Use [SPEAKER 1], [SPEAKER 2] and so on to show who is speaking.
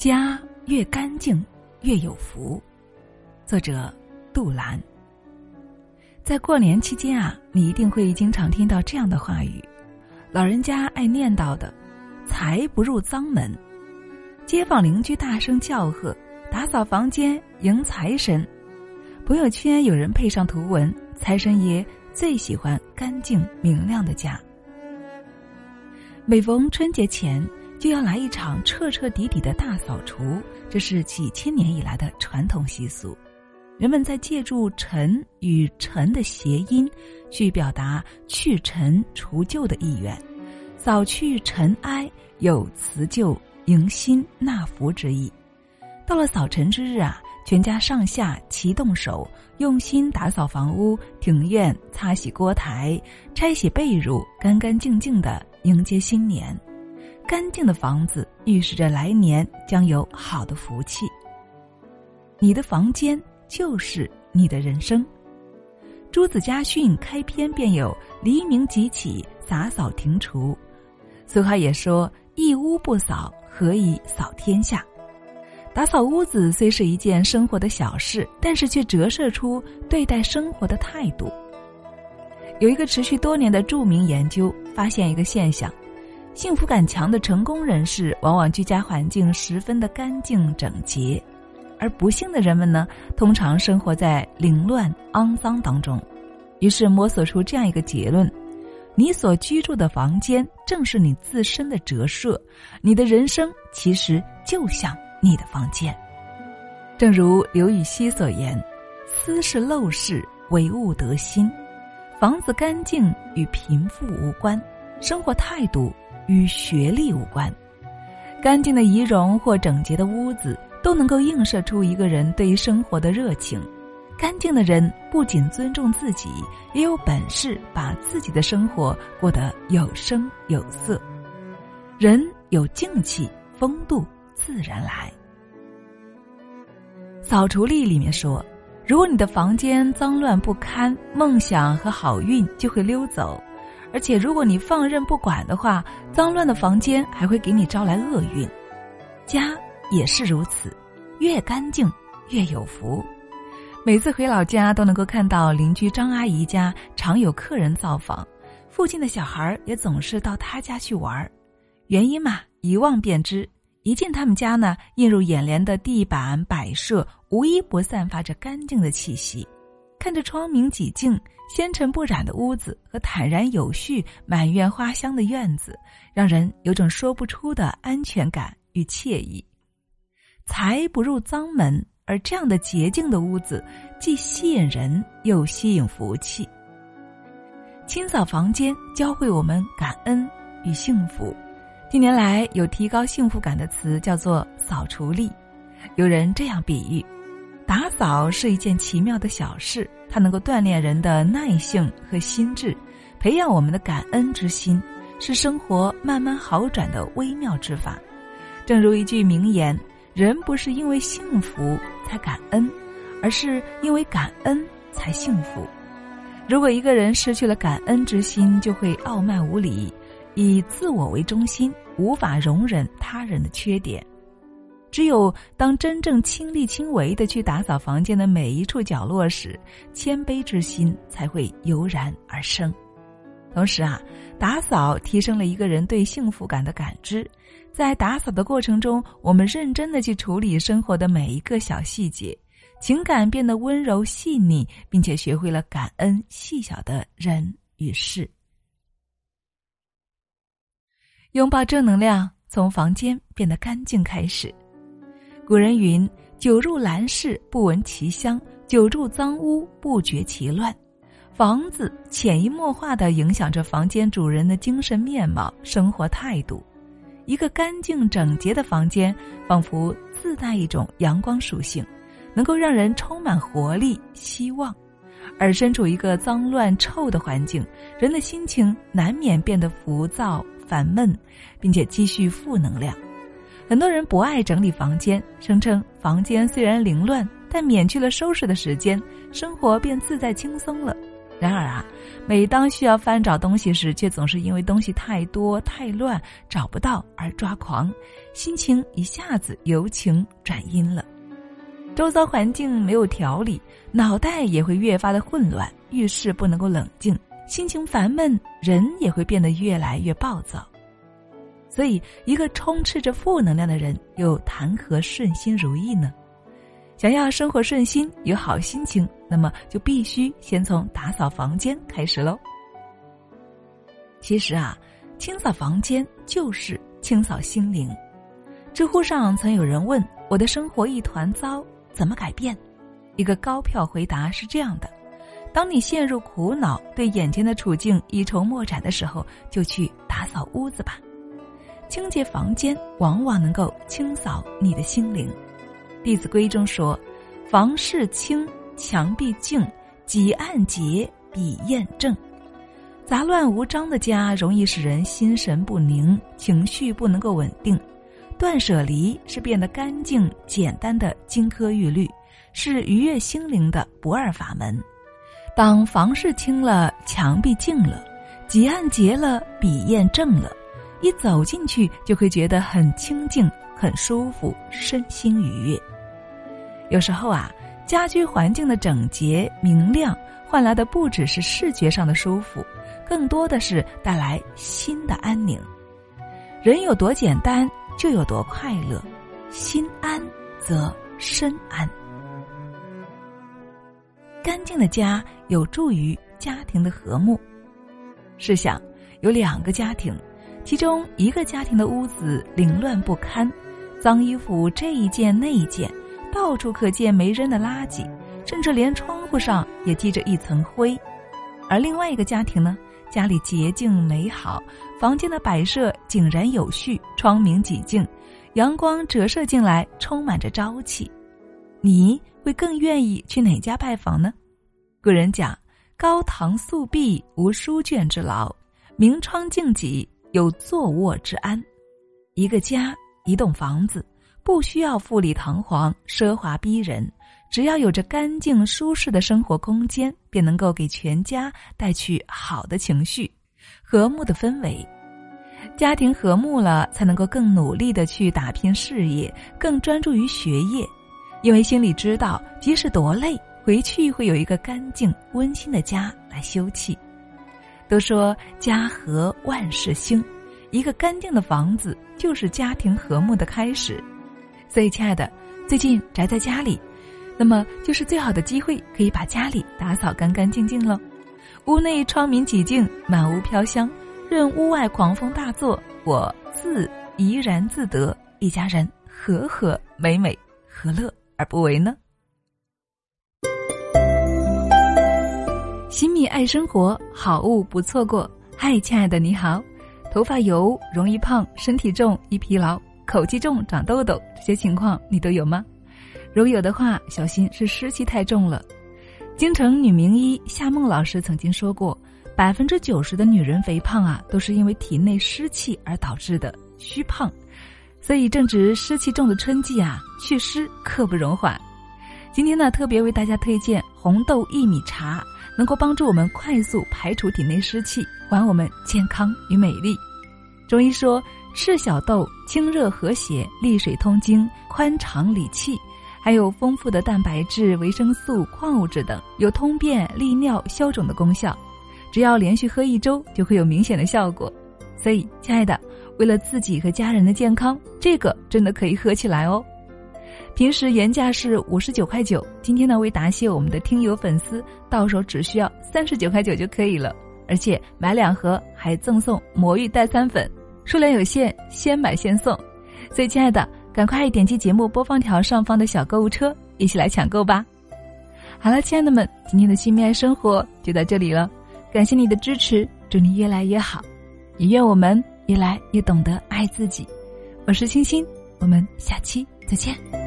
[SPEAKER 1] 家越干净越有福。作者杜兰。在过年期间啊，你一定会经常听到这样的话语：老人家爱念叨的“财不入脏门”，街坊邻居大声叫喝：“打扫房间迎财神。”朋友圈有人配上图文：“财神爷最喜欢干净明亮的家。”每逢春节前，就要来一场彻彻底底的大扫除，这是几千年以来的传统习俗。人们在借助“尘”与“尘”的谐音，去表达去尘除旧的意愿，扫去尘埃，有辞旧迎新纳福之意。到了扫尘之日啊，全家上下齐动手，用心打扫房屋、庭院，擦洗锅台，拆洗被褥，干干净净的。迎接新年，干净的房子预示着来年将有好的福气。你的房间就是你的人生。朱子家训开篇便有“黎明即起，洒扫庭除”。俗话也说：“一屋不扫，何以扫天下？”打扫屋子虽是一件生活的小事，但是却折射出对待生活的态度。有一个持续多年的著名研究发现一个现象：幸福感强的成功人士往往居家环境十分的干净整洁，而不幸的人们呢，通常生活在凌乱肮脏当中。于是摸索出这样一个结论：你所居住的房间正是你自身的折射，你的人生其实就像你的房间。正如刘禹锡所言：“斯是陋室，惟吾德馨。”房子干净与贫富无关，生活态度与学历无关。干净的仪容或整洁的屋子都能够映射出一个人对于生活的热情。干净的人不仅尊重自己，也有本事把自己的生活过得有声有色。人有静气，风度自然来。扫除力里面说。如果你的房间脏乱不堪，梦想和好运就会溜走；而且如果你放任不管的话，脏乱的房间还会给你招来厄运。家也是如此，越干净越有福。每次回老家都能够看到邻居张阿姨家常有客人造访，附近的小孩也总是到他家去玩原因嘛，一望便知。一进他们家呢，映入眼帘的地板摆设，无一不散发着干净的气息。看着窗明几净、纤尘不染的屋子和坦然有序、满院花香的院子，让人有种说不出的安全感与惬意。财不入脏门，而这样的洁净的屋子，既吸引人又吸引福气。清扫房间，教会我们感恩与幸福。近年来有提高幸福感的词叫做“扫除力”，有人这样比喻：打扫是一件奇妙的小事，它能够锻炼人的耐性和心智，培养我们的感恩之心，是生活慢慢好转的微妙之法。正如一句名言：“人不是因为幸福才感恩，而是因为感恩才幸福。”如果一个人失去了感恩之心，就会傲慢无礼。以自我为中心，无法容忍他人的缺点。只有当真正亲力亲为的去打扫房间的每一处角落时，谦卑之心才会油然而生。同时啊，打扫提升了一个人对幸福感的感知。在打扫的过程中，我们认真的去处理生活的每一个小细节，情感变得温柔细腻，并且学会了感恩细小的人与事。拥抱正能量，从房间变得干净开始。古人云：“久入兰室，不闻其香；久住脏屋，不觉其乱。”房子潜移默化的影响着房间主人的精神面貌、生活态度。一个干净整洁的房间，仿佛自带一种阳光属性，能够让人充满活力、希望。而身处一个脏乱臭的环境，人的心情难免变得浮躁。烦闷，并且积蓄负能量。很多人不爱整理房间，声称房间虽然凌乱，但免去了收拾的时间，生活便自在轻松了。然而啊，每当需要翻找东西时，却总是因为东西太多太乱找不到而抓狂，心情一下子由晴转阴了。周遭环境没有条理，脑袋也会越发的混乱，遇事不能够冷静，心情烦闷，人也会变得越来越暴躁。所以，一个充斥着负能量的人，又谈何顺心如意呢？想要生活顺心、有好心情，那么就必须先从打扫房间开始喽。其实啊，清扫房间就是清扫心灵。知乎上曾有人问：“我的生活一团糟，怎么改变？”一个高票回答是这样的：“当你陷入苦恼，对眼前的处境一筹莫展的时候，就去打扫屋子吧。清洁房间往往能够清扫你的心灵。”《弟子规》中说：“房事清，墙壁净，几案洁，笔砚正。”杂乱无章的家容易使人心神不宁，情绪不能够稳定。断舍离是变得干净简单的金科玉律，是愉悦心灵的不二法门。当房事清了，墙壁净了，几案洁了，笔砚正了，一走进去就会觉得很清静、很舒服，身心愉悦。有时候啊，家居环境的整洁明亮，换来的不只是视觉上的舒服，更多的是带来心的安宁。人有多简单，就有多快乐。心安则身安。干净的家有助于家庭的和睦。试想，有两个家庭，其中一个家庭的屋子凌乱不堪，脏衣服这一件那一件。到处可见没扔的垃圾，甚至连窗户上也积着一层灰。而另外一个家庭呢，家里洁净美好，房间的摆设井然有序，窗明几净，阳光折射进来，充满着朝气。你会更愿意去哪家拜访呢？古人讲：“高堂素壁，无书卷之劳；明窗净几，有坐卧之安。”一个家，一栋房子。不需要富丽堂皇、奢华逼人，只要有着干净舒适的生活空间，便能够给全家带去好的情绪、和睦的氛围。家庭和睦了，才能够更努力的去打拼事业，更专注于学业，因为心里知道，即使多累，回去会有一个干净温馨的家来休憩。都说家和万事兴，一个干净的房子就是家庭和睦的开始。所以，亲爱的，最近宅在家里，那么就是最好的机会，可以把家里打扫干干净净喽。屋内窗明几净，满屋飘香，任屋外狂风大作，我自怡然自得，一家人和和美美，何乐而不为呢？新米爱生活，好物不错过。嗨，亲爱的，你好，头发油，容易胖，身体重，易疲劳。口气重、长痘痘这些情况你都有吗？如有的话，小心是湿气太重了。京城女名医夏梦老师曾经说过，百分之九十的女人肥胖啊，都是因为体内湿气而导致的虚胖。所以正值湿气重的春季啊，祛湿刻不容缓。今天呢，特别为大家推荐红豆薏米茶，能够帮助我们快速排除体内湿气，还我们健康与美丽。中医说。赤小豆清热和血、利水通经、宽肠理气，还有丰富的蛋白质、维生素、矿物质等，有通便、利尿、消肿的功效。只要连续喝一周，就会有明显的效果。所以，亲爱的，为了自己和家人的健康，这个真的可以喝起来哦。平时原价是五十九块九，今天呢，为答谢我们的听友粉丝，到手只需要三十九块九就可以了。而且买两盒还赠送魔芋代餐粉。数量有限，先买先送，所以亲爱的，赶快点击节目播放条上方的小购物车，一起来抢购吧！好了，亲爱的们，今天的新蜜爱生活就到这里了，感谢你的支持，祝你越来越好，也愿我们越来越懂得爱自己。我是清新，我们下期再见。